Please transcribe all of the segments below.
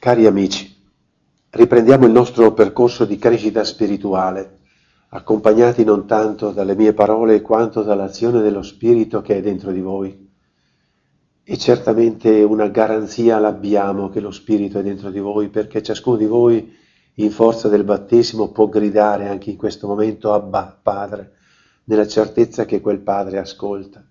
Cari amici, riprendiamo il nostro percorso di crescita spirituale, accompagnati non tanto dalle mie parole quanto dall'azione dello Spirito che è dentro di voi. E certamente una garanzia l'abbiamo che lo Spirito è dentro di voi, perché ciascuno di voi, in forza del battesimo, può gridare anche in questo momento Abba, Padre, nella certezza che quel Padre ascolta.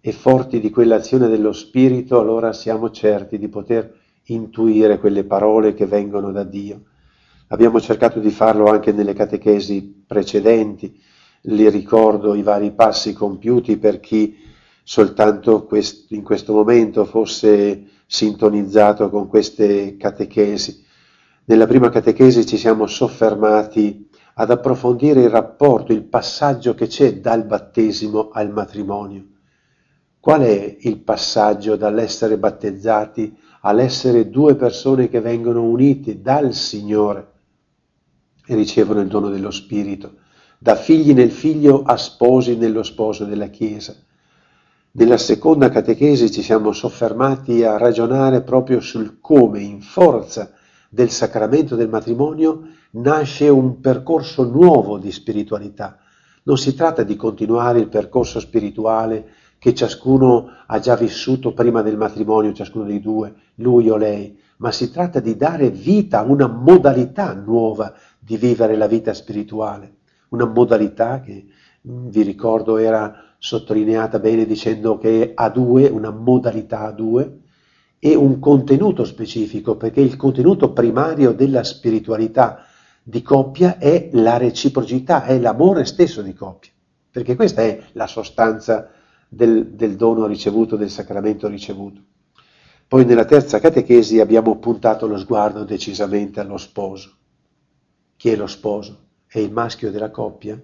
E forti di quell'azione dello Spirito, allora siamo certi di poter intuire quelle parole che vengono da Dio. Abbiamo cercato di farlo anche nelle catechesi precedenti, li ricordo i vari passi compiuti per chi soltanto quest- in questo momento fosse sintonizzato con queste catechesi. Nella prima catechesi ci siamo soffermati ad approfondire il rapporto, il passaggio che c'è dal battesimo al matrimonio. Qual è il passaggio dall'essere battezzati all'essere due persone che vengono unite dal Signore e ricevono il dono dello Spirito, da figli nel figlio a sposi nello sposo della Chiesa. Nella seconda catechesi ci siamo soffermati a ragionare proprio sul come, in forza del sacramento del matrimonio, nasce un percorso nuovo di spiritualità. Non si tratta di continuare il percorso spirituale che ciascuno ha già vissuto prima del matrimonio, ciascuno dei due, lui o lei, ma si tratta di dare vita a una modalità nuova di vivere la vita spirituale, una modalità che mm, vi ricordo era sottolineata bene dicendo che è a due, una modalità a due, e un contenuto specifico, perché il contenuto primario della spiritualità di coppia è la reciprocità, è l'amore stesso di coppia, perché questa è la sostanza del, del dono ricevuto, del sacramento ricevuto. Poi nella terza catechesi abbiamo puntato lo sguardo decisamente allo sposo. Chi è lo sposo? È il maschio della coppia?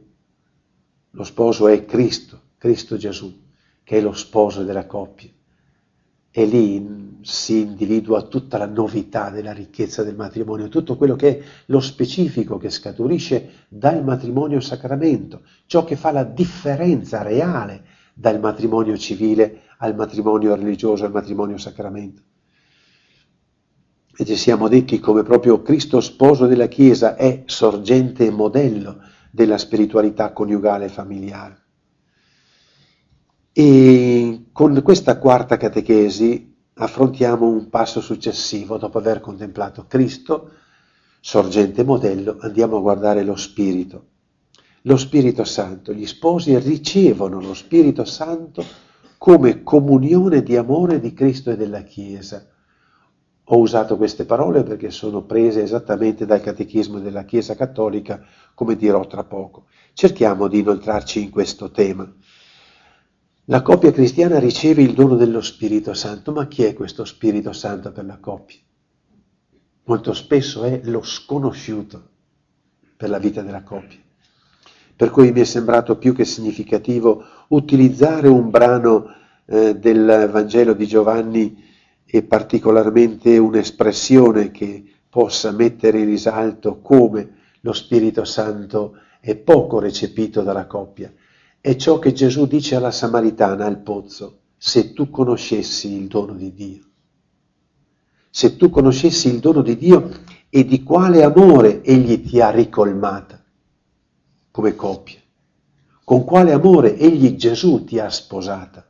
Lo sposo è Cristo, Cristo Gesù, che è lo sposo della coppia. E lì si individua tutta la novità della ricchezza del matrimonio, tutto quello che è lo specifico che scaturisce dal matrimonio sacramento, ciò che fa la differenza reale dal matrimonio civile al matrimonio religioso, al matrimonio sacramento. E ci siamo detti come proprio Cristo sposo della Chiesa è sorgente e modello della spiritualità coniugale e familiare. E con questa quarta catechesi affrontiamo un passo successivo, dopo aver contemplato Cristo, sorgente modello, andiamo a guardare lo Spirito lo Spirito Santo. Gli sposi ricevono lo Spirito Santo come comunione di amore di Cristo e della Chiesa. Ho usato queste parole perché sono prese esattamente dal Catechismo della Chiesa Cattolica, come dirò tra poco. Cerchiamo di inoltrarci in questo tema. La coppia cristiana riceve il dono dello Spirito Santo, ma chi è questo Spirito Santo per la coppia? Molto spesso è lo sconosciuto per la vita della coppia per cui mi è sembrato più che significativo utilizzare un brano eh, del Vangelo di Giovanni e particolarmente un'espressione che possa mettere in risalto come lo Spirito Santo è poco recepito dalla coppia. È ciò che Gesù dice alla Samaritana al pozzo, se tu conoscessi il dono di Dio. Se tu conoscessi il dono di Dio e di quale amore egli ti ha ricolmata come coppia. Con quale amore egli Gesù ti ha sposata.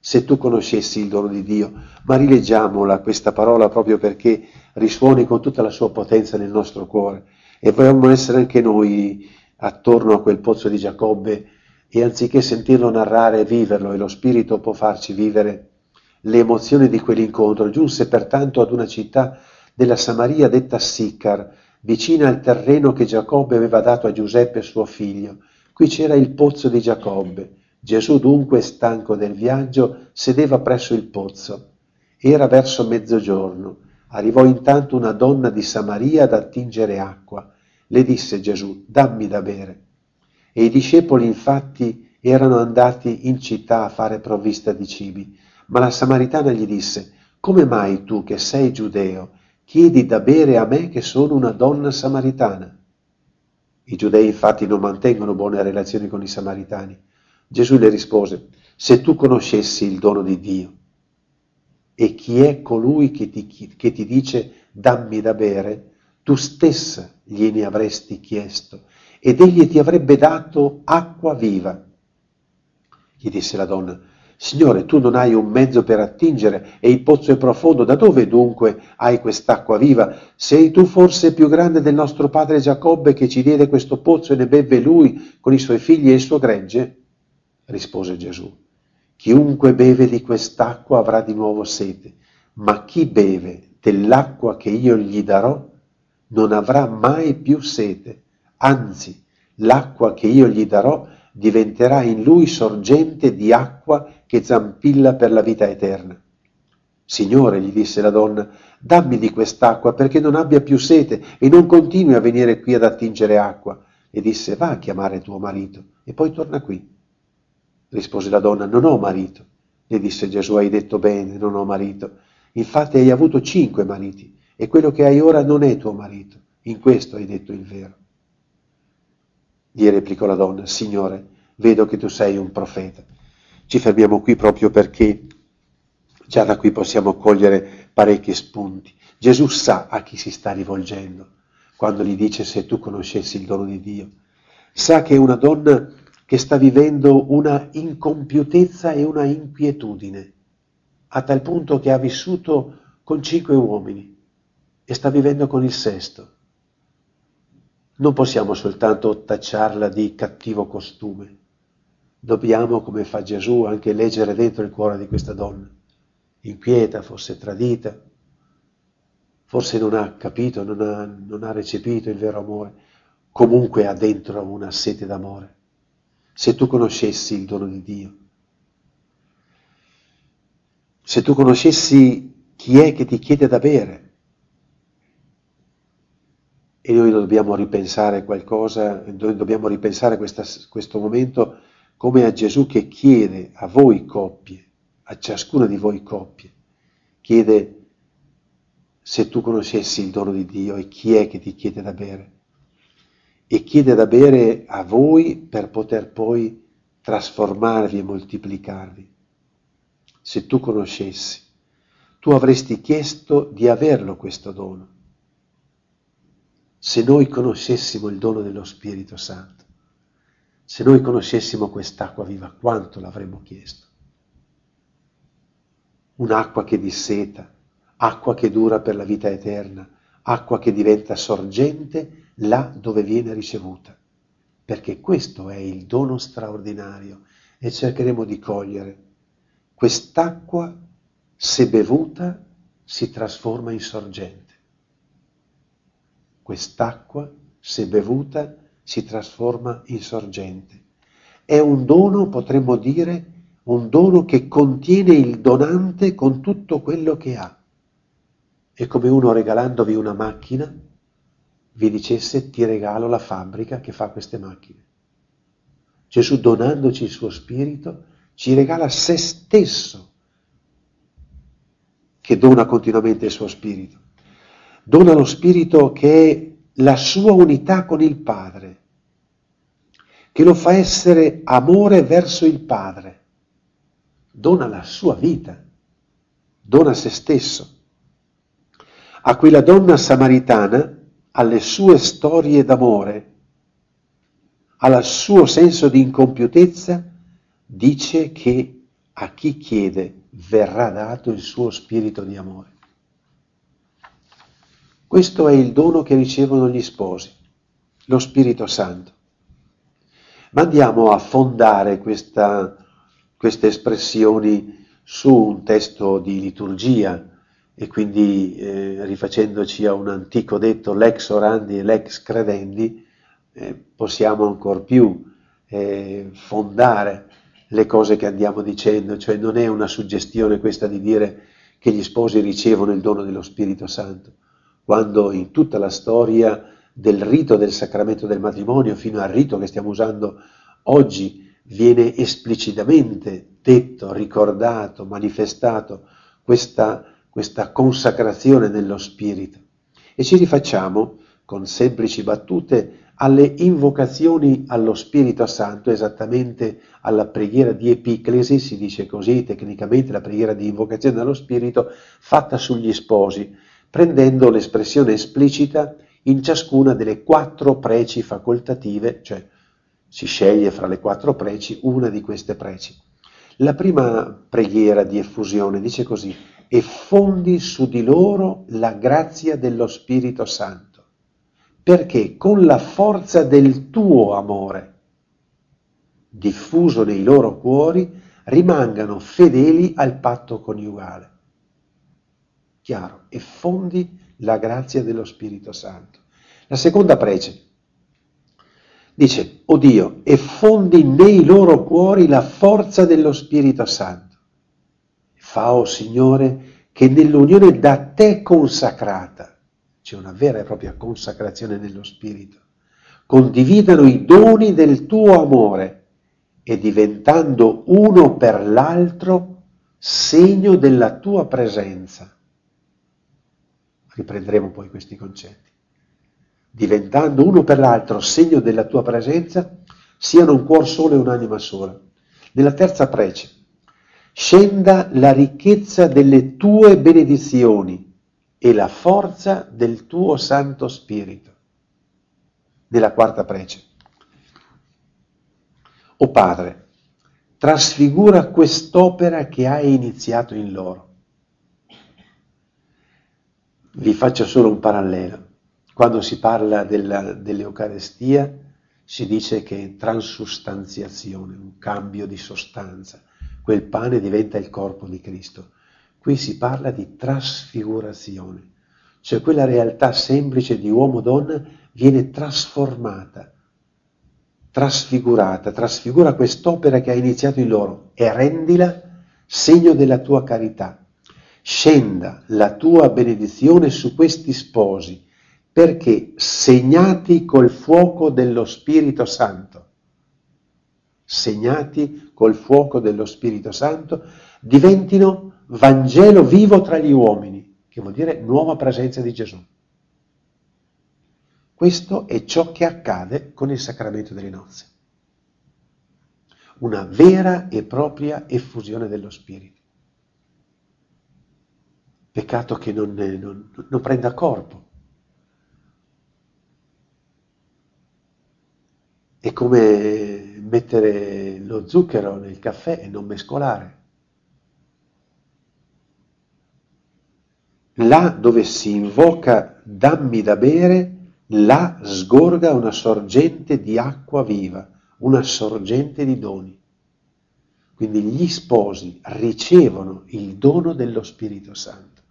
Se tu conoscessi il dono di Dio, ma rileggiamola questa parola proprio perché risuoni con tutta la sua potenza nel nostro cuore e vogliamo essere anche noi attorno a quel pozzo di Giacobbe e anziché sentirlo narrare, viverlo e lo Spirito può farci vivere le emozioni di quell'incontro. Giunse pertanto ad una città della Samaria detta Sicar, vicina al terreno che Giacobbe aveva dato a Giuseppe suo figlio. Qui c'era il pozzo di Giacobbe. Gesù dunque, stanco del viaggio, sedeva presso il pozzo. Era verso mezzogiorno. Arrivò intanto una donna di Samaria ad attingere acqua. Le disse Gesù, dammi da bere. E i discepoli infatti erano andati in città a fare provvista di cibi. Ma la Samaritana gli disse, come mai tu che sei giudeo chiedi da bere a me che sono una donna samaritana. I giudei infatti non mantengono buone relazioni con i samaritani. Gesù le rispose, se tu conoscessi il dono di Dio E chi è colui che ti, che ti dice dammi da bere? Tu stessa gliene avresti chiesto ed egli ti avrebbe dato acqua viva. Gli disse la donna, Signore, tu non hai un mezzo per attingere e il pozzo è profondo, da dove dunque hai quest'acqua viva? Sei tu forse più grande del nostro padre Giacobbe che ci diede questo pozzo e ne beve lui con i suoi figli e il suo gregge? Rispose Gesù, chiunque beve di quest'acqua avrà di nuovo sete, ma chi beve dell'acqua che io gli darò non avrà mai più sete, anzi l'acqua che io gli darò diventerà in lui sorgente di acqua che zampilla per la vita eterna. Signore, gli disse la donna, dammi di quest'acqua perché non abbia più sete e non continui a venire qui ad attingere acqua. E disse, va a chiamare tuo marito e poi torna qui. Rispose la donna, non ho marito. Le disse Gesù, hai detto bene, non ho marito. Infatti hai avuto cinque mariti e quello che hai ora non è tuo marito. In questo hai detto il vero. Gli replicò la donna, Signore, vedo che tu sei un profeta. Ci fermiamo qui proprio perché già da qui possiamo cogliere parecchi spunti. Gesù sa a chi si sta rivolgendo quando gli dice se tu conoscessi il dono di Dio. Sa che è una donna che sta vivendo una incompiutezza e una inquietudine, a tal punto che ha vissuto con cinque uomini e sta vivendo con il sesto. Non possiamo soltanto tacciarla di cattivo costume, dobbiamo, come fa Gesù, anche leggere dentro il cuore di questa donna, inquieta, forse tradita, forse non ha capito, non ha, non ha recepito il vero amore, comunque ha dentro una sete d'amore. Se tu conoscessi il dono di Dio, se tu conoscessi chi è che ti chiede da bere, e noi dobbiamo ripensare qualcosa, noi dobbiamo ripensare questa, questo momento come a Gesù che chiede a voi coppie, a ciascuna di voi coppie, chiede se tu conoscessi il dono di Dio e chi è che ti chiede da bere. E chiede da bere a voi per poter poi trasformarvi e moltiplicarvi. Se tu conoscessi, tu avresti chiesto di averlo questo dono. Se noi conoscessimo il dono dello Spirito Santo, se noi conoscessimo quest'acqua viva, quanto l'avremmo chiesto? Un'acqua che disseta, acqua che dura per la vita eterna, acqua che diventa sorgente là dove viene ricevuta. Perché questo è il dono straordinario e cercheremo di cogliere. Quest'acqua, se bevuta, si trasforma in sorgente. Quest'acqua, se bevuta, si trasforma in sorgente. È un dono, potremmo dire, un dono che contiene il donante con tutto quello che ha. È come uno regalandovi una macchina vi dicesse ti regalo la fabbrica che fa queste macchine. Gesù donandoci il suo spirito ci regala se stesso che dona continuamente il suo spirito. Dona lo spirito che è la sua unità con il Padre, che lo fa essere amore verso il Padre, dona la sua vita, dona se stesso. A quella donna samaritana, alle sue storie d'amore, al suo senso di incompiutezza, dice che a chi chiede verrà dato il suo spirito di amore. Questo è il dono che ricevono gli sposi, lo Spirito Santo. Ma andiamo a fondare questa, queste espressioni su un testo di liturgia e quindi eh, rifacendoci a un antico detto lex orandi e lex credendi, eh, possiamo ancor più eh, fondare le cose che andiamo dicendo, cioè non è una suggestione questa di dire che gli sposi ricevono il dono dello Spirito Santo quando in tutta la storia del rito del sacramento del matrimonio fino al rito che stiamo usando oggi viene esplicitamente detto, ricordato, manifestato questa, questa consacrazione nello spirito. E ci rifacciamo con semplici battute alle invocazioni allo Spirito Santo, esattamente alla preghiera di epiclesi, si dice così tecnicamente la preghiera di invocazione allo Spirito, fatta sugli sposi, prendendo l'espressione esplicita in ciascuna delle quattro preci facoltative, cioè si sceglie fra le quattro preci una di queste preci. La prima preghiera di effusione dice così, e fondi su di loro la grazia dello Spirito Santo, perché con la forza del tuo amore, diffuso nei loro cuori, rimangano fedeli al patto coniugale. Chiaro, e fondi la grazia dello Spirito Santo. La seconda prece dice, o Dio, e fondi nei loro cuori la forza dello Spirito Santo. Fa, o oh Signore, che nell'unione da te consacrata, c'è una vera e propria consacrazione nello Spirito, condividano i doni del tuo amore e diventando uno per l'altro segno della tua presenza Riprenderemo poi questi concetti. Diventando uno per l'altro segno della tua presenza, siano un cuor solo e un'anima sola. Nella terza prece, scenda la ricchezza delle tue benedizioni e la forza del tuo Santo Spirito. Nella quarta prece, o Padre, trasfigura quest'opera che hai iniziato in loro vi faccio solo un parallelo. Quando si parla dell'Eucarestia si dice che è transustanziazione, un cambio di sostanza. Quel pane diventa il corpo di Cristo. Qui si parla di trasfigurazione, cioè quella realtà semplice di uomo-donna viene trasformata, trasfigurata, trasfigura quest'opera che ha iniziato in loro e rendila segno della tua carità scenda la tua benedizione su questi sposi, perché segnati col fuoco dello Spirito Santo, segnati col fuoco dello Spirito Santo, diventino Vangelo vivo tra gli uomini, che vuol dire nuova presenza di Gesù. Questo è ciò che accade con il sacramento delle nozze. Una vera e propria effusione dello Spirito. Peccato che non, non, non prenda corpo. È come mettere lo zucchero nel caffè e non mescolare. Là dove si invoca dammi da bere, là sgorga una sorgente di acqua viva, una sorgente di doni. Quindi gli sposi ricevono il dono dello Spirito Santo.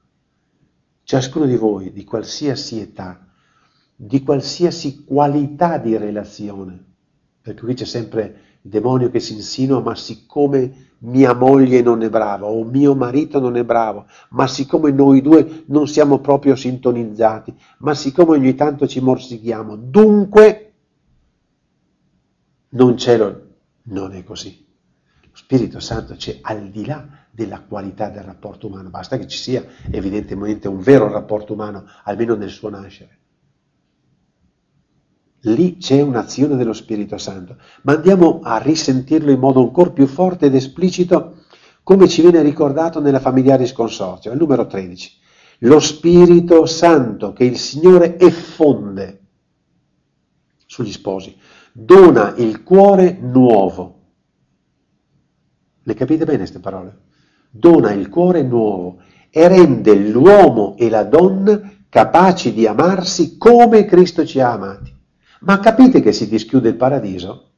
Ciascuno di voi, di qualsiasi età, di qualsiasi qualità di relazione, perché qui c'è sempre il demonio che si insinua, ma siccome mia moglie non è brava o mio marito non è bravo, ma siccome noi due non siamo proprio sintonizzati, ma siccome ogni tanto ci morsichiamo, dunque non c'è lo... Non è così. Lo Spirito Santo c'è al di là della qualità del rapporto umano, basta che ci sia evidentemente un vero rapporto umano, almeno nel suo nascere. Lì c'è un'azione dello Spirito Santo, ma andiamo a risentirlo in modo ancora più forte ed esplicito come ci viene ricordato nella familiare sconsorzio, al numero 13. Lo Spirito Santo che il Signore effonde sugli sposi, dona il cuore nuovo. Le capite bene queste parole? Dona il cuore nuovo e rende l'uomo e la donna capaci di amarsi come Cristo ci ha amati. Ma capite che si dischiude il paradiso?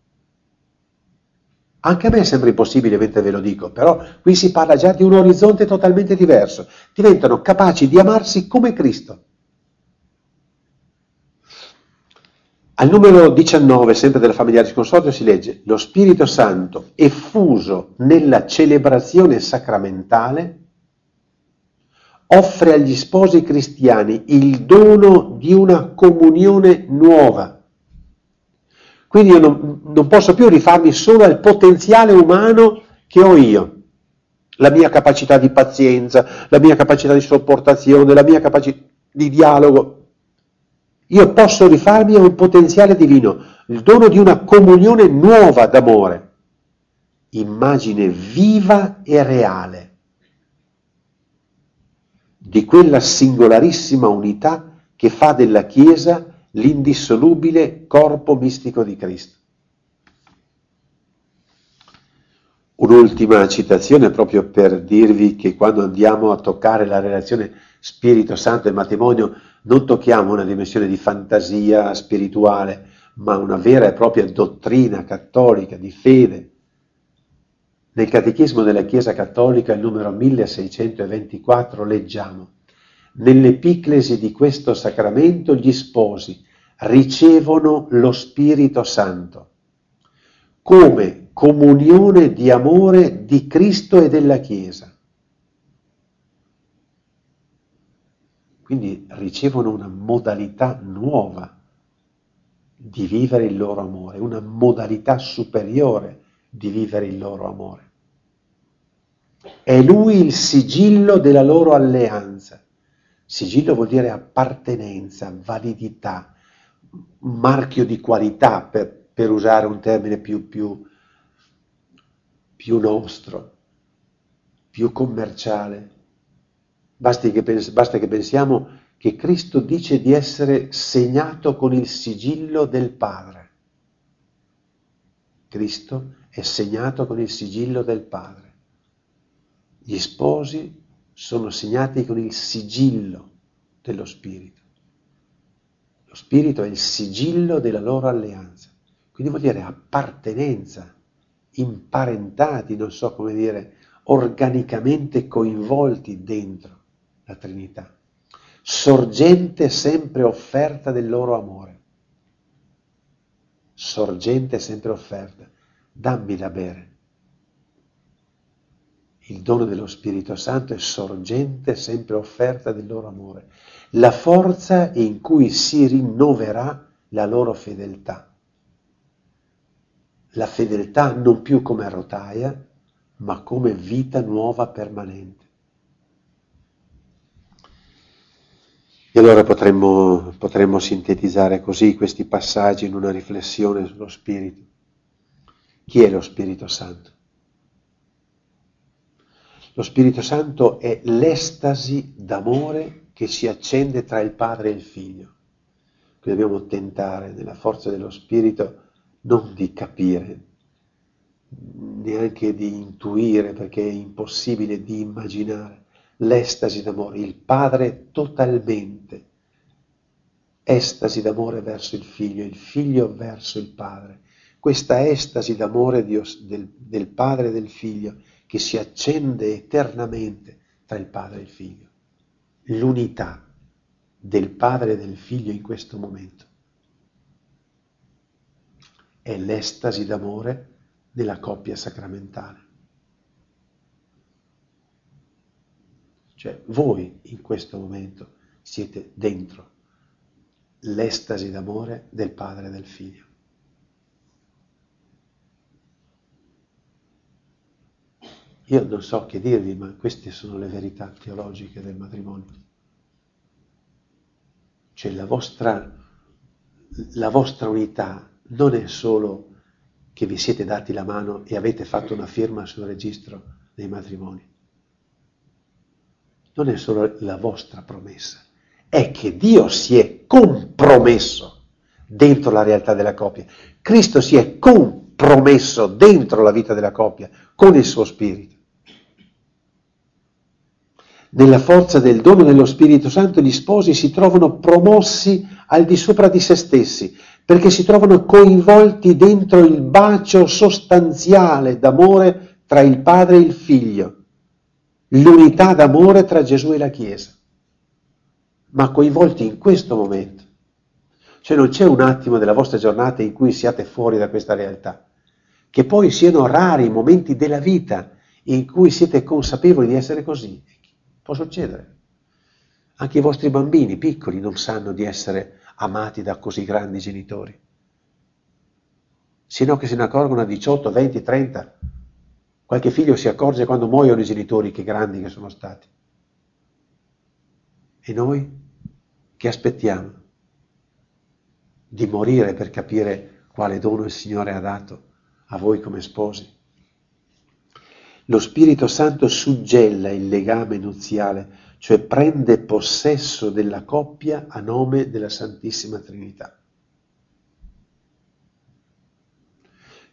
Anche a me sembra impossibile mentre ve lo dico, però qui si parla già di un orizzonte totalmente diverso. Diventano capaci di amarsi come Cristo. Al numero 19, sempre della familiare consortio, si legge lo Spirito Santo effuso nella celebrazione sacramentale offre agli sposi cristiani il dono di una comunione nuova. Quindi io non, non posso più rifarmi solo al potenziale umano che ho io, la mia capacità di pazienza, la mia capacità di sopportazione, la mia capacità di dialogo Io posso rifarmi a un potenziale divino, il dono di una comunione nuova d'amore, immagine viva e reale di quella singolarissima unità che fa della Chiesa l'indissolubile corpo mistico di Cristo. Un'ultima citazione proprio per dirvi che quando andiamo a toccare la relazione Spirito Santo e matrimonio non tocchiamo una dimensione di fantasia spirituale, ma una vera e propria dottrina cattolica di fede. Nel Catechismo della Chiesa Cattolica, il numero 1624, leggiamo Nell'epiclesi di questo sacramento gli sposi ricevono lo Spirito Santo come comunione di amore di Cristo e della Chiesa. Quindi ricevono una modalità nuova di vivere il loro amore, una modalità superiore di vivere il loro amore. È lui il sigillo della loro alleanza. Sigillo vuol dire appartenenza, validità, marchio di qualità, per, per usare un termine più, più, più nostro, più commerciale. Basti che, pens- basta che pensiamo che Cristo dice di essere segnato con il sigillo del Padre. Cristo è segnato con il sigillo del Padre. Gli sposi sono segnati con il sigillo dello Spirito. Lo Spirito è il sigillo della loro alleanza. Quindi vuol dire appartenenza, imparentati, non so come dire, organicamente coinvolti dentro la Trinità, sorgente sempre offerta del loro amore. Sorgente sempre offerta, dammi da bere. Il dono dello Spirito Santo è sorgente sempre offerta del loro amore, la forza in cui si rinnoverà la loro fedeltà. La fedeltà non più come rotaia, ma come vita nuova permanente. E allora potremmo, potremmo sintetizzare così questi passaggi in una riflessione sullo Spirito. Chi è lo Spirito Santo? Lo Spirito Santo è l'estasi d'amore che si accende tra il Padre e il Figlio. Quindi dobbiamo tentare, nella forza dello Spirito, non di capire, neanche di intuire, perché è impossibile di immaginare, l'estasi d'amore, il Padre totalmente, estasi d'amore verso il Figlio, il Figlio verso il Padre. Questa estasi d'amore del, del Padre e del Figlio che si accende eternamente tra il Padre e il Figlio. L'unità del Padre e del Figlio in questo momento è l'estasi d'amore della coppia sacramentale. Cioè voi in questo momento siete dentro l'estasi d'amore del padre e del figlio. Io non so che dirvi, ma queste sono le verità teologiche del matrimonio. Cioè la vostra, la vostra unità non è solo che vi siete dati la mano e avete fatto una firma sul registro dei matrimoni non è solo la vostra promessa, è che Dio si è compromesso dentro la realtà della coppia. Cristo si è compromesso dentro la vita della coppia con il suo Spirito. Nella forza del dono dello Spirito Santo gli sposi si trovano promossi al di sopra di se stessi, perché si trovano coinvolti dentro il bacio sostanziale d'amore tra il padre e il figlio l'unità d'amore tra Gesù e la Chiesa, ma coinvolti in questo momento. Cioè non c'è un attimo della vostra giornata in cui siate fuori da questa realtà. Che poi siano rari i momenti della vita in cui siete consapevoli di essere così. Può succedere. Anche i vostri bambini piccoli non sanno di essere amati da così grandi genitori. Sino che se ne accorgono a 18, 20, 30 Qualche figlio si accorge quando muoiono i genitori che grandi che sono stati. E noi che aspettiamo? di morire per capire quale dono il Signore ha dato a voi come sposi. Lo Spirito Santo suggella il legame nuziale, cioè prende possesso della coppia a nome della Santissima Trinità.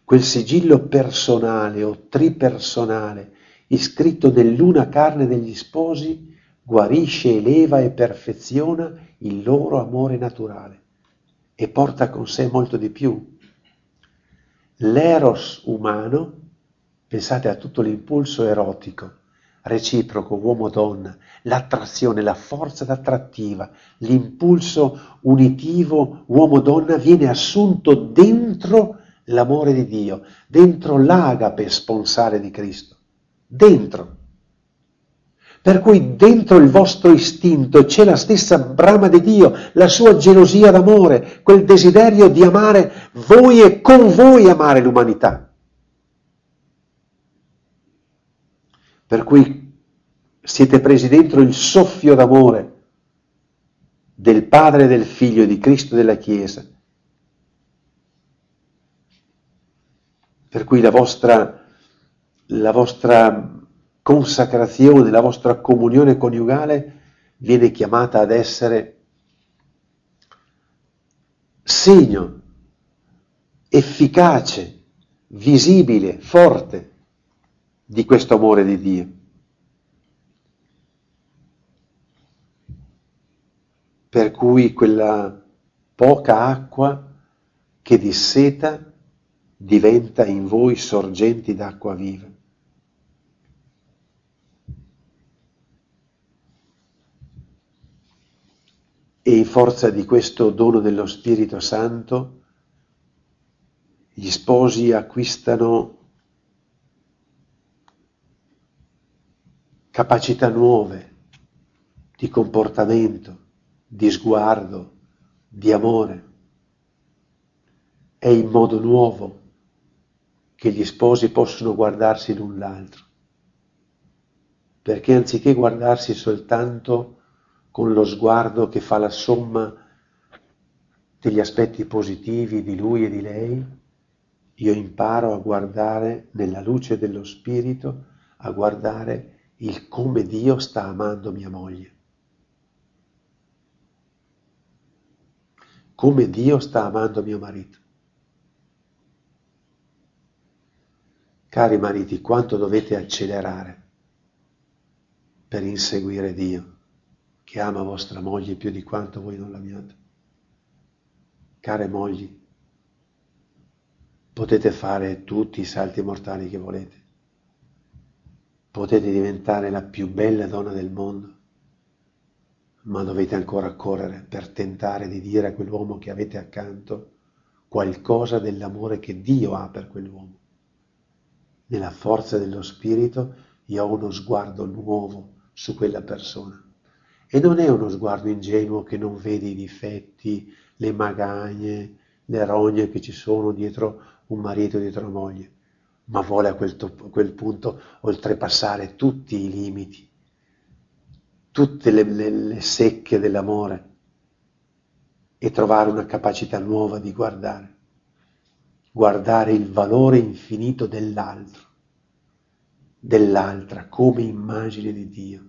Quel sigillo personale o tripersonale iscritto nell'una carne degli sposi guarisce, eleva e perfeziona il loro amore naturale e porta con sé molto di più. L'eros umano Pensate a tutto l'impulso erotico, reciproco, uomo-donna, l'attrazione, la forza d'attrattiva, l'impulso unitivo uomo-donna viene assunto dentro l'amore di Dio, dentro l'agape sponsale di Cristo, dentro. Per cui dentro il vostro istinto c'è la stessa brama di Dio, la sua gelosia d'amore, quel desiderio di amare voi e con voi amare l'umanità. per cui siete presi dentro il soffio d'amore del Padre, del Figlio e di Cristo della Chiesa. Per cui la vostra, la vostra consacrazione, la vostra comunione coniugale viene chiamata ad essere segno efficace, visibile, forte di questo amore di Dio. Per cui quella poca acqua che disseta diventa in voi sorgenti d'acqua viva. E in forza di questo dono dello Spirito Santo, gli sposi acquistano capacità nuove di comportamento, di sguardo, di amore. È in modo nuovo che gli sposi possono guardarsi l'un l'altro, perché anziché guardarsi soltanto con lo sguardo che fa la somma degli aspetti positivi di lui e di lei, io imparo a guardare nella luce dello Spirito, a guardare il come Dio sta amando mia moglie. Come Dio sta amando mio marito. Cari mariti, quanto dovete accelerare per inseguire Dio, che ama vostra moglie più di quanto voi non l'amiate. Care mogli, potete fare tutti i salti mortali che volete potete diventare la più bella donna del mondo, ma dovete ancora correre per tentare di dire a quell'uomo che avete accanto qualcosa dell'amore che Dio ha per quell'uomo. Nella forza dello Spirito io ho uno sguardo nuovo su quella persona. E non è uno sguardo ingenuo che non vede i difetti, le magagne, le rogne che ci sono dietro un marito dietro una moglie ma vuole a quel, to- quel punto oltrepassare tutti i limiti, tutte le, le, le secche dell'amore e trovare una capacità nuova di guardare, guardare il valore infinito dell'altro, dell'altra come immagine di Dio,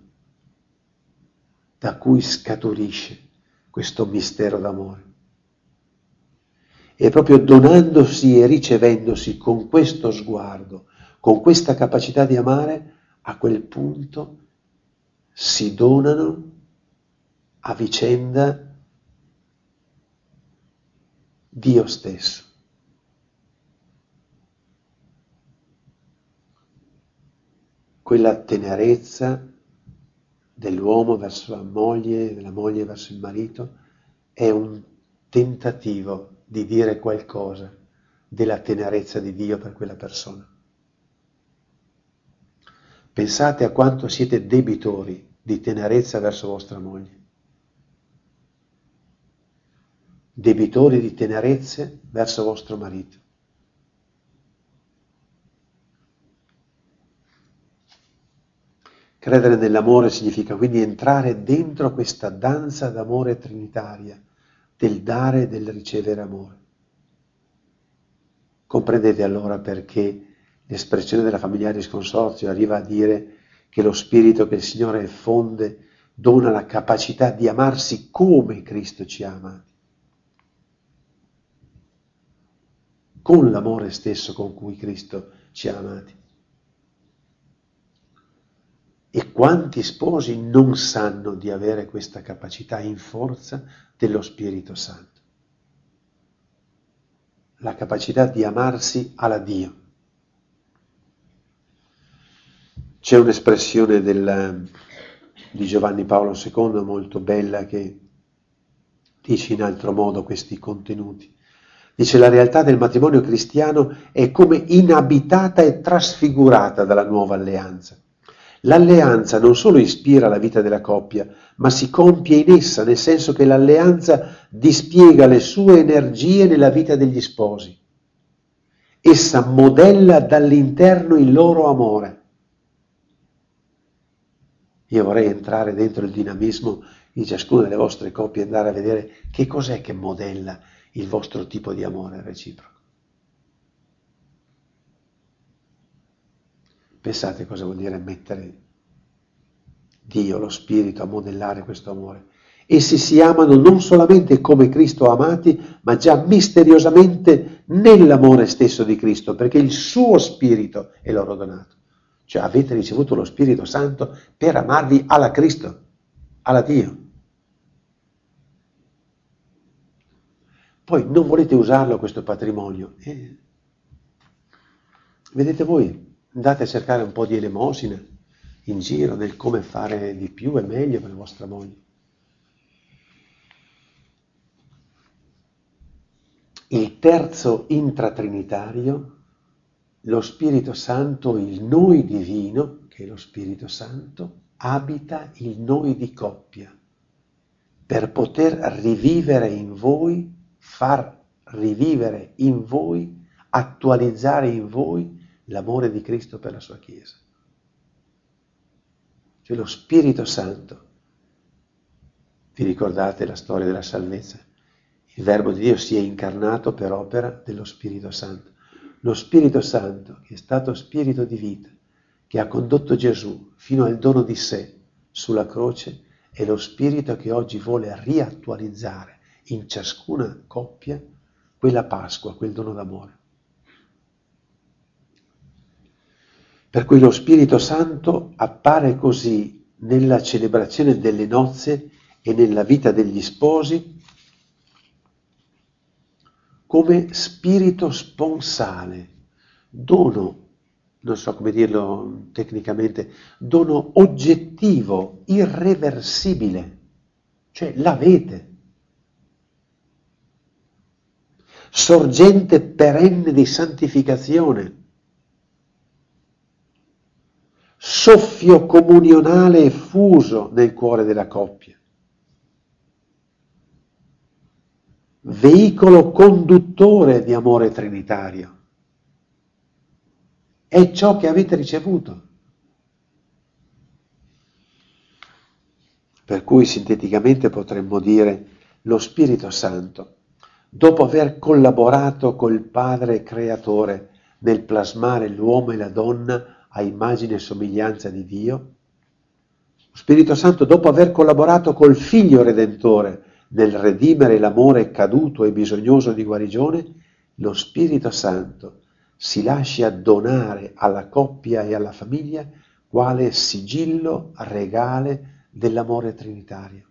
da cui scaturisce questo mistero d'amore. E proprio donandosi e ricevendosi con questo sguardo, con questa capacità di amare, a quel punto si donano a vicenda Dio stesso. Quella tenerezza dell'uomo verso la moglie, della moglie verso il marito, è un tentativo di dire qualcosa della tenerezza di Dio per quella persona. Pensate a quanto siete debitori di tenerezza verso vostra moglie. Debitori di tenerezze verso vostro marito. Credere nell'amore significa quindi entrare dentro questa danza d'amore trinitaria del dare e del ricevere amore. Comprendete allora perché l'espressione della familiare consorzio arriva a dire che lo spirito che il Signore fonde dona la capacità di amarsi come Cristo ci ama, con l'amore stesso con cui Cristo ci ha amati. E quanti sposi non sanno di avere questa capacità in forza dello Spirito Santo? La capacità di amarsi alla Dio. C'è un'espressione del, di Giovanni Paolo II molto bella che dice in altro modo questi contenuti. Dice la realtà del matrimonio cristiano è come inabitata e trasfigurata dalla nuova alleanza. L'alleanza non solo ispira la vita della coppia, ma si compie in essa, nel senso che l'alleanza dispiega le sue energie nella vita degli sposi. Essa modella dall'interno il loro amore. Io vorrei entrare dentro il dinamismo di ciascuna delle vostre coppie e andare a vedere che cos'è che modella il vostro tipo di amore reciproco. Pensate cosa vuol dire mettere Dio, lo Spirito, a modellare questo amore. Essi si amano non solamente come Cristo amati, ma già misteriosamente nell'amore stesso di Cristo, perché il suo Spirito è loro donato. Cioè avete ricevuto lo Spirito Santo per amarvi alla Cristo, alla Dio. Poi non volete usarlo questo patrimonio. Eh, vedete voi, andate a cercare un po' di elemosina in giro del come fare di più e meglio per vostra moglie. Il terzo intratrinitario lo Spirito Santo, il noi divino, che è lo Spirito Santo, abita il noi di coppia per poter rivivere in voi, far rivivere in voi, attualizzare in voi l'amore di Cristo per la sua Chiesa. Cioè lo Spirito Santo. Vi ricordate la storia della salvezza? Il Verbo di Dio si è incarnato per opera dello Spirito Santo. Lo Spirito Santo, che è stato spirito di vita, che ha condotto Gesù fino al dono di sé sulla croce, è lo Spirito che oggi vuole riattualizzare in ciascuna coppia quella Pasqua, quel dono d'amore. Per cui lo Spirito Santo appare così nella celebrazione delle nozze e nella vita degli sposi come spirito sponsale, dono, non so come dirlo tecnicamente, dono oggettivo, irreversibile, cioè l'avete. Sorgente perenne di santificazione, soffio comunionale e fuso nel cuore della coppia. veicolo conduttore di amore trinitario. È ciò che avete ricevuto. Per cui sinteticamente potremmo dire lo Spirito Santo, dopo aver collaborato col Padre Creatore nel plasmare l'uomo e la donna a immagine e somiglianza di Dio, lo Spirito Santo dopo aver collaborato col Figlio Redentore nel redimere l'amore caduto e bisognoso di guarigione, lo Spirito Santo si lascia donare alla coppia e alla famiglia quale sigillo regale dell'amore trinitario.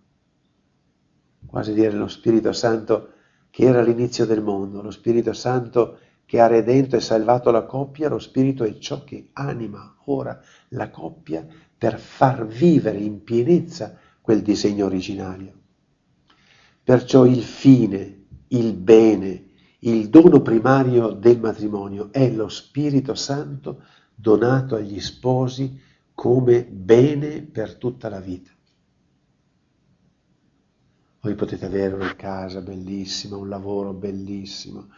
Quasi dire lo Spirito Santo che era l'inizio del mondo, lo Spirito Santo che ha redento e salvato la coppia, lo Spirito è ciò che anima ora la coppia per far vivere in pienezza quel disegno originario. Perciò il fine, il bene, il dono primario del matrimonio è lo Spirito Santo donato agli sposi come bene per tutta la vita. Voi potete avere una casa bellissima, un lavoro bellissimo,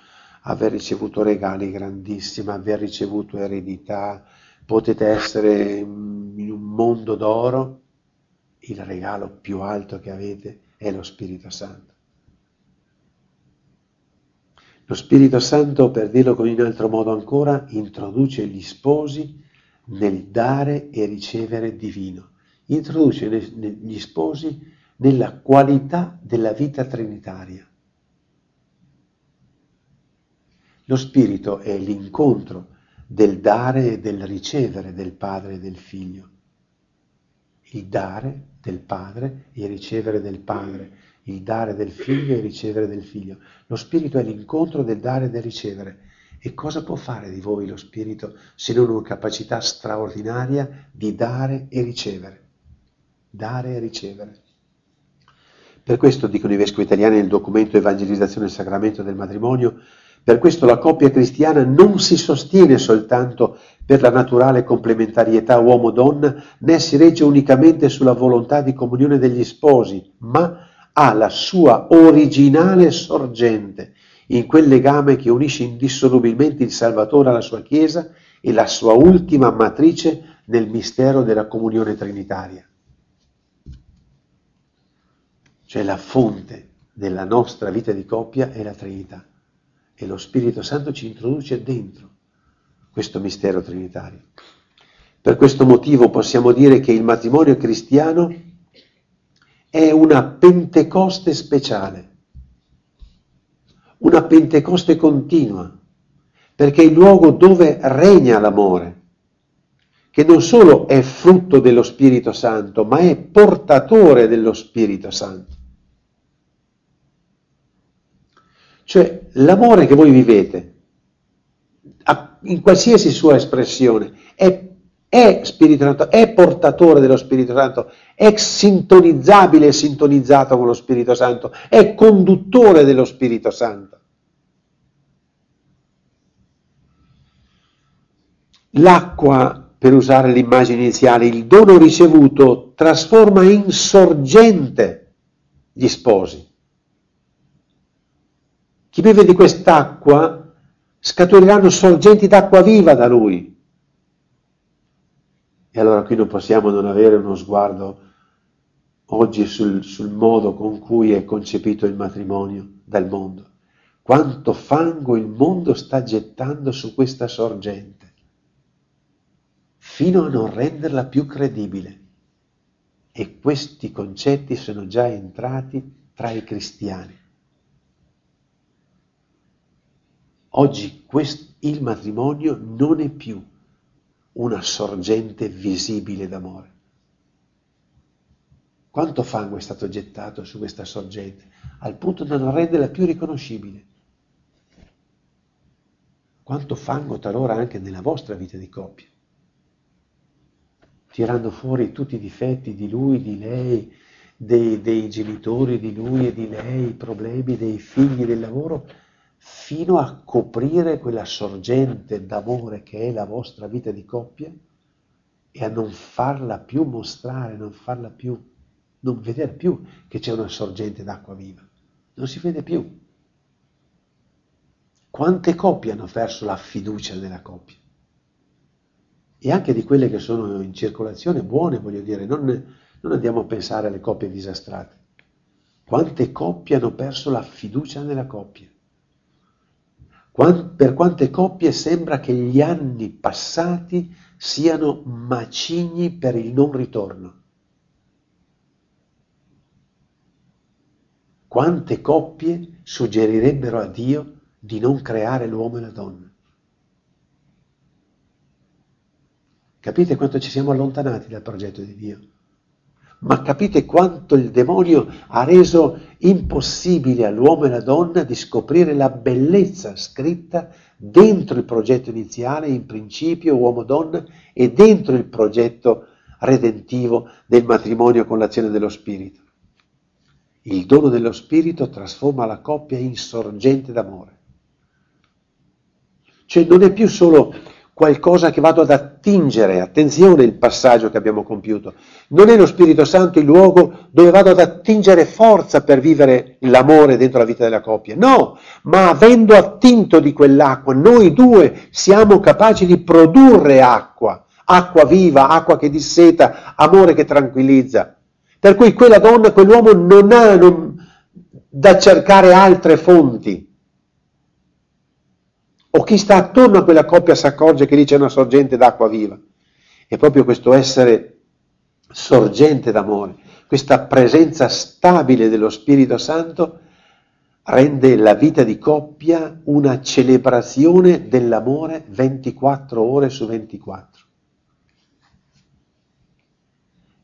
aver ricevuto regali grandissimi, aver ricevuto eredità, potete essere in un mondo d'oro, il regalo più alto che avete è lo Spirito Santo. Lo Spirito Santo, per dirlo con un altro modo ancora, introduce gli sposi nel dare e ricevere divino. Introduce gli sposi nella qualità della vita trinitaria. Lo Spirito è l'incontro del dare e del ricevere del Padre e del Figlio. Il dare del Padre e il ricevere del Padre, il dare del Figlio e il ricevere del Figlio. Lo Spirito è l'incontro del dare e del ricevere. E cosa può fare di voi lo Spirito se non una capacità straordinaria di dare e ricevere? Dare e ricevere. Per questo, dicono i vescovi italiani nel documento Evangelizzazione e Sacramento del Matrimonio, per questo la coppia cristiana non si sostiene soltanto per la naturale complementarietà uomo-donna, né si regge unicamente sulla volontà di comunione degli sposi, ma ha la sua originale sorgente in quel legame che unisce indissolubilmente il Salvatore alla sua Chiesa e la sua ultima matrice nel mistero della comunione trinitaria. Cioè la fonte della nostra vita di coppia è la Trinità e lo Spirito Santo ci introduce dentro questo mistero trinitario. Per questo motivo possiamo dire che il matrimonio cristiano è una Pentecoste speciale, una Pentecoste continua, perché è il luogo dove regna l'amore, che non solo è frutto dello Spirito Santo, ma è portatore dello Spirito Santo. Cioè l'amore che voi vivete, in qualsiasi sua espressione, è, è Spirito Santo, è portatore dello Spirito Santo, è sintonizzabile e sintonizzato con lo Spirito Santo, è conduttore dello Spirito Santo. L'acqua, per usare l'immagine iniziale, il dono ricevuto trasforma in sorgente gli sposi. Chi beve di quest'acqua scaturiranno sorgenti d'acqua viva da lui. E allora qui non possiamo non avere uno sguardo oggi sul, sul modo con cui è concepito il matrimonio dal mondo. Quanto fango il mondo sta gettando su questa sorgente, fino a non renderla più credibile. E questi concetti sono già entrati tra i cristiani. Oggi il matrimonio non è più una sorgente visibile d'amore. Quanto fango è stato gettato su questa sorgente, al punto da non renderla più riconoscibile. Quanto fango talora anche nella vostra vita di coppia, tirando fuori tutti i difetti di lui, di lei, dei, dei genitori di lui e di lei, i problemi dei figli del lavoro, fino a coprire quella sorgente d'amore che è la vostra vita di coppia e a non farla più mostrare, non farla più, non vedere più che c'è una sorgente d'acqua viva. Non si vede più. Quante coppie hanno perso la fiducia nella coppia? E anche di quelle che sono in circolazione buone, voglio dire, non, non andiamo a pensare alle coppie disastrate. Quante coppie hanno perso la fiducia nella coppia? Per quante coppie sembra che gli anni passati siano macigni per il non ritorno. Quante coppie suggerirebbero a Dio di non creare l'uomo e la donna? Capite quanto ci siamo allontanati dal progetto di Dio? Ma capite quanto il demonio ha reso impossibile all'uomo e alla donna di scoprire la bellezza scritta dentro il progetto iniziale, in principio uomo-donna, e dentro il progetto redentivo del matrimonio con l'azione dello Spirito. Il dono dello Spirito trasforma la coppia in sorgente d'amore. Cioè non è più solo qualcosa che vado ad attingere, attenzione il passaggio che abbiamo compiuto, non è lo Spirito Santo il luogo dove vado ad attingere forza per vivere l'amore dentro la vita della coppia, no, ma avendo attinto di quell'acqua, noi due siamo capaci di produrre acqua, acqua viva, acqua che disseta, amore che tranquillizza. Per cui quella donna, quell'uomo non ha non, da cercare altre fonti, O chi sta attorno a quella coppia si accorge che lì c'è una sorgente d'acqua viva. È proprio questo essere sorgente d'amore, questa presenza stabile dello Spirito Santo rende la vita di coppia una celebrazione dell'amore 24 ore su 24.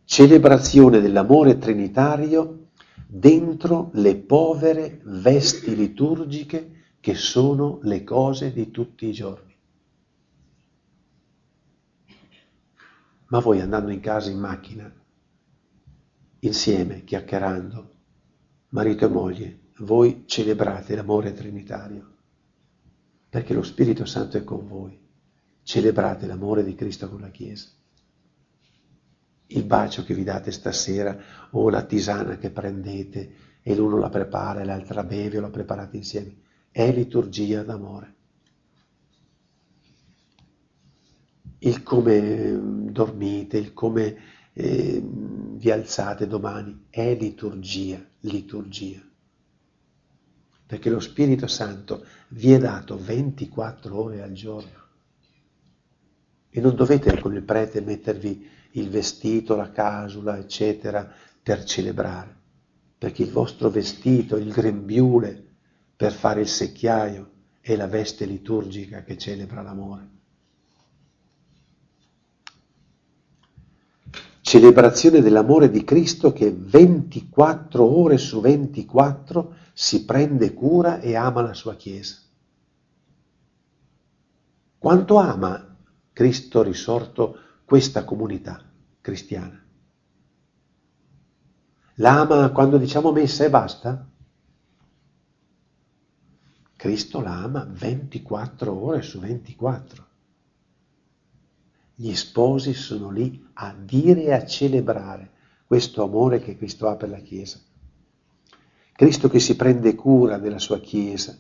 Celebrazione dell'amore trinitario dentro le povere vesti liturgiche che sono le cose di tutti i giorni. Ma voi andando in casa in macchina, insieme, chiacchierando, marito e moglie, voi celebrate l'amore trinitario, perché lo Spirito Santo è con voi. Celebrate l'amore di Cristo con la Chiesa. Il bacio che vi date stasera o la tisana che prendete e l'uno la prepara e l'altra beve o la preparate insieme, è liturgia d'amore. Il come mm, dormite, il come eh, vi alzate domani, è liturgia, liturgia perché lo Spirito Santo vi è dato 24 ore al giorno. E non dovete con il prete mettervi il vestito, la casula, eccetera, per celebrare, perché il vostro vestito, il grembiule per fare il secchiaio, è la veste liturgica che celebra l'amore. Celebrazione dell'amore di Cristo che 24 ore su 24 si prende cura e ama la sua Chiesa. Quanto ama Cristo risorto questa comunità cristiana? L'ama quando diciamo messa e basta? Cristo la ama 24 ore su 24. Gli sposi sono lì a dire e a celebrare questo amore che Cristo ha per la Chiesa. Cristo che si prende cura della sua Chiesa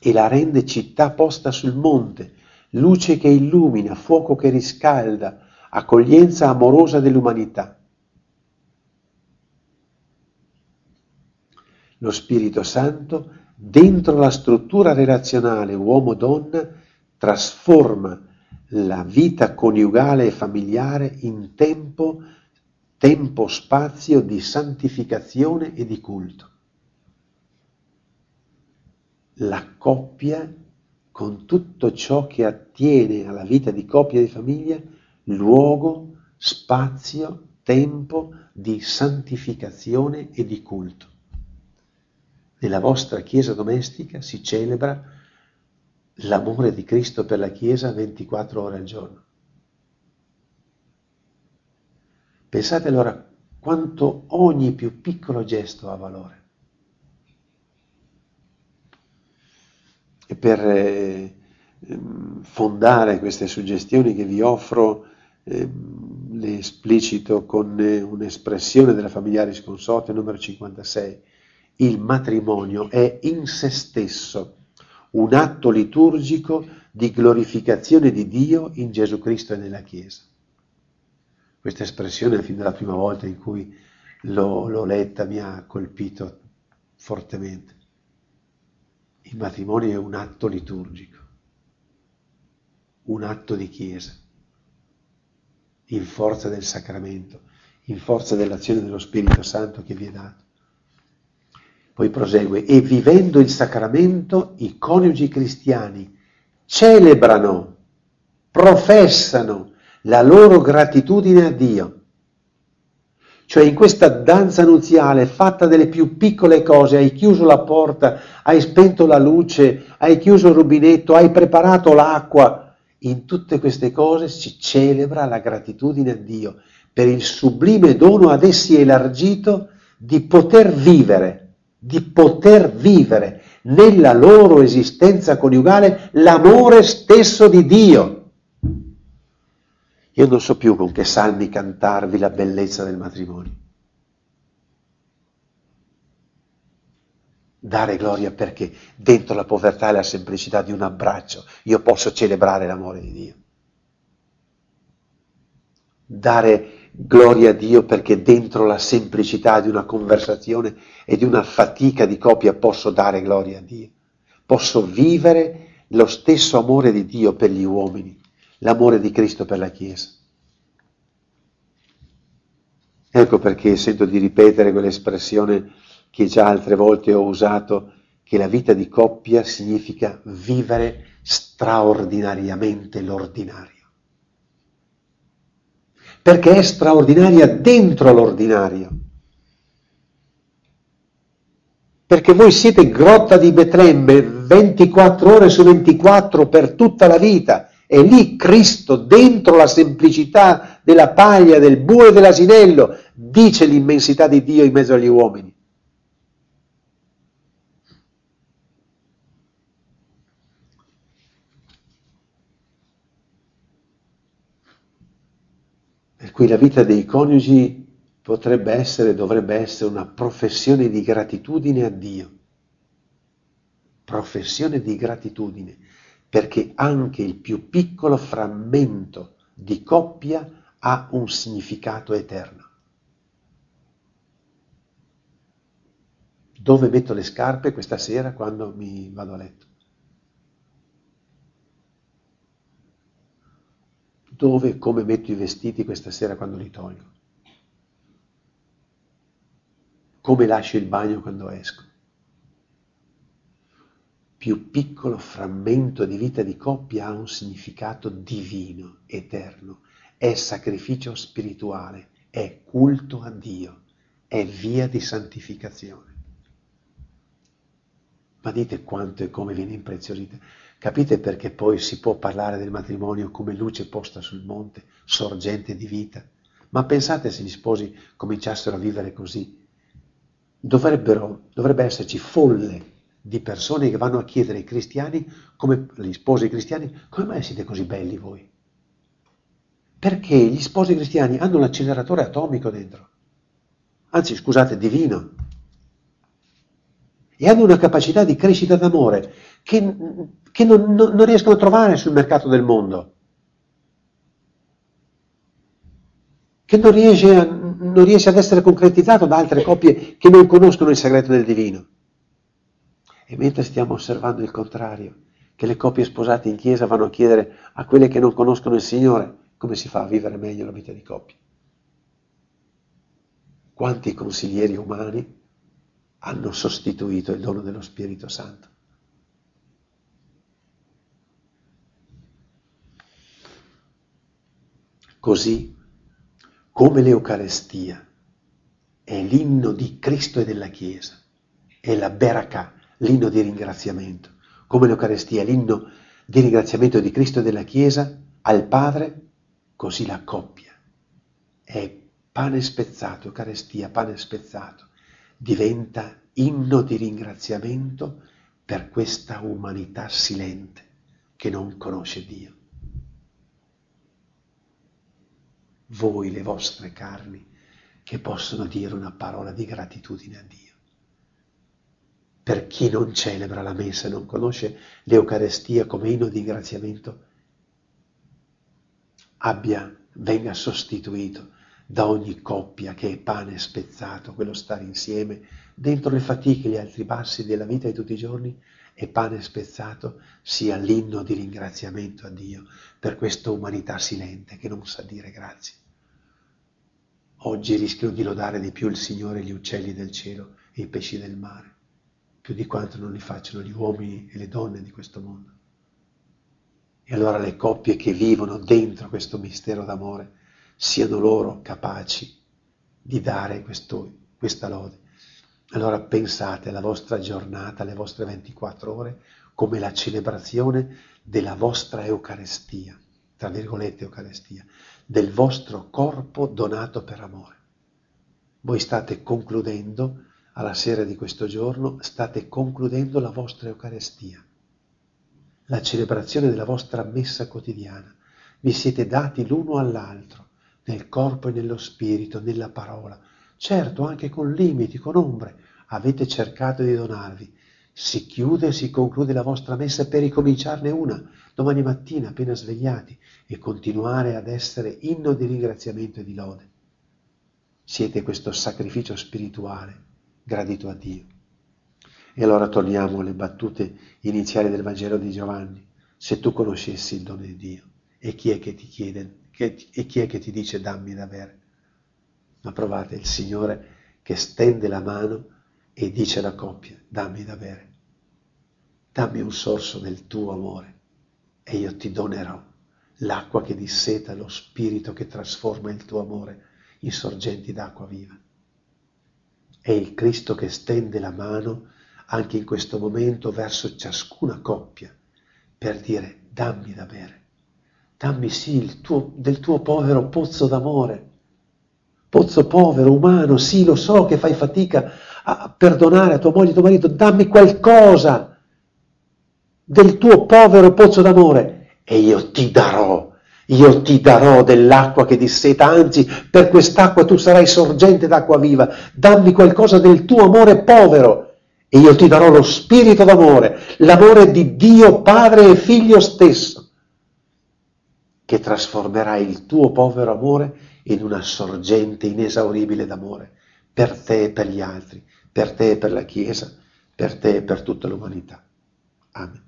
e la rende città posta sul monte, luce che illumina, fuoco che riscalda, accoglienza amorosa dell'umanità. Lo Spirito Santo, dentro la struttura relazionale uomo-donna, trasforma la vita coniugale e familiare in tempo tempo-spazio di santificazione e di culto. La coppia, con tutto ciò che attiene alla vita di coppia e di famiglia, luogo, spazio, tempo di santificazione e di culto. Nella vostra Chiesa domestica si celebra l'amore di Cristo per la Chiesa 24 ore al giorno. Pensate allora quanto ogni più piccolo gesto ha valore. E per eh, ehm, fondare queste suggestioni che vi offro, eh, le esplicito con eh, un'espressione della Familiaris Consorte numero 56. Il matrimonio è in se stesso un atto liturgico di glorificazione di Dio in Gesù Cristo e nella Chiesa. Questa espressione, fin dalla prima volta in cui l'ho, l'ho letta, mi ha colpito fortemente. Il matrimonio è un atto liturgico, un atto di chiesa, in forza del sacramento, in forza dell'azione dello Spirito Santo che vi è dato. Poi prosegue, e vivendo il sacramento i coniugi cristiani celebrano, professano la loro gratitudine a Dio. Cioè in questa danza nuziale fatta delle più piccole cose, hai chiuso la porta, hai spento la luce, hai chiuso il rubinetto, hai preparato l'acqua, in tutte queste cose si celebra la gratitudine a Dio per il sublime dono ad essi elargito di poter vivere, di poter vivere nella loro esistenza coniugale l'amore stesso di Dio. Io non so più con che salmi cantarvi la bellezza del matrimonio. Dare gloria perché dentro la povertà e la semplicità di un abbraccio io posso celebrare l'amore di Dio. Dare gloria a Dio perché dentro la semplicità di una conversazione e di una fatica di coppia posso dare gloria a Dio. posso vivere lo stesso amore di Dio per gli uomini, l'amore di Cristo per la Chiesa. Ecco perché sento di ripetere quell'espressione che già altre volte ho usato, che la vita di coppia significa vivere straordinariamente l'ordinario. Perché è straordinaria dentro l'ordinario. Perché voi siete grotta di Betlemme 24 ore su 24 per tutta la vita. E lì Cristo, dentro la semplicità della paglia, del bue e dell'asinello, dice l'immensità di Dio in mezzo agli uomini. Cui la vita dei coniugi potrebbe essere, dovrebbe essere una professione di gratitudine a Dio. Professione di gratitudine, perché anche il più piccolo frammento di coppia ha un significato eterno. Dove metto le scarpe questa sera quando mi vado a letto? Dove e come metto i vestiti questa sera quando li tolgo, come lascio il bagno quando esco. Più piccolo frammento di vita di coppia ha un significato divino, eterno, è sacrificio spirituale, è culto a Dio, è via di santificazione. Ma dite quanto e come viene impreziosita. Capite perché poi si può parlare del matrimonio come luce posta sul monte, sorgente di vita? Ma pensate se gli sposi cominciassero a vivere così. dovrebbe esserci folle di persone che vanno a chiedere ai cristiani, come gli sposi cristiani, come mai siete così belli voi? Perché gli sposi cristiani hanno l'acceleratore atomico dentro. Anzi, scusate, divino. E hanno una capacità di crescita d'amore che che non, non, riescono a trovare sul mercato del mondo, che non riesce, a, non riesce ad essere concretizzato da altre coppie che non conoscono il segreto del divino. E mentre stiamo osservando il contrario, che le coppie sposate in chiesa vanno a chiedere a quelle che non conoscono il Signore come si fa a vivere meglio la vita di coppia. Quanti consiglieri umani hanno sostituito il dono dello Spirito Santo? Così come l'Eucarestia è l'inno di Cristo e della Chiesa, è la Beracà, l'inno di ringraziamento, come l'Eucarestia è l'inno di ringraziamento di Cristo e della Chiesa al Padre, così la coppia è pane spezzato, Eucarestia, pane spezzato, diventa inno di ringraziamento per questa umanità silente che non conosce Dio. voi le vostre carni, che possono dire una parola di gratitudine a Dio. Per chi non celebra la messa e non conosce l'Eucarestia come inno di ringraziamento, abbia, venga sostituito da ogni coppia che è pane spezzato, quello stare insieme, dentro le fatiche e gli altri bassi della vita di tutti i giorni, e pane spezzato sia l'inno di ringraziamento a Dio per questa umanità silente che non sa dire grazie. Oggi rischiano di lodare di più il Signore gli uccelli del cielo e i pesci del mare, più di quanto non li facciano gli uomini e le donne di questo mondo. E allora le coppie che vivono dentro questo mistero d'amore siano loro capaci di dare questo, questa lode allora pensate alla vostra giornata, alle vostre 24 ore, come la celebrazione della vostra Eucarestia, tra virgolette Eucarestia, del vostro corpo donato per amore. Voi state concludendo, alla sera di questo giorno, state concludendo la vostra Eucarestia, la celebrazione della vostra messa quotidiana. Vi siete dati l'uno all'altro, nel corpo e nello spirito, nella parola, certo anche con limiti, con ombre, avete cercato di donarvi. Si chiude e si conclude la vostra messa per ricominciarne una domani mattina appena svegliati e continuare ad essere inno di ringraziamento e di lode. Siete questo sacrificio spirituale gradito a Dio. E allora torniamo alle battute iniziali del Vangelo di Giovanni. Se tu conoscessi il dono di Dio, e chi è che ti chiede, che, e chi è che ti dice dammi da bere? Ma provate il Signore che stende la mano e dice alla coppia, dammi da bere, dammi un sorso del tuo amore e io ti donerò l'acqua che disseta lo spirito che trasforma il tuo amore in sorgenti d'acqua viva. È il Cristo che stende la mano anche in questo momento verso ciascuna coppia per dire dammi da bere, dammi sì tuo, del tuo povero pozzo d'amore, pozzo povero, umano, sì lo so che fai fatica a perdonare a tua moglie, a tuo marito, dammi qualcosa del tuo povero pozzo d'amore e io ti darò, io ti darò dell'acqua che disseta, anzi per quest'acqua tu sarai sorgente d'acqua viva, dammi qualcosa del tuo amore povero e io ti darò lo spirito d'amore, l'amore di Dio Padre e Figlio stesso, che trasformerà il tuo povero amore in una sorgente inesauribile d'amore per te e per gli altri, per te e per la Chiesa, per te e per tutta l'umanità. Amen.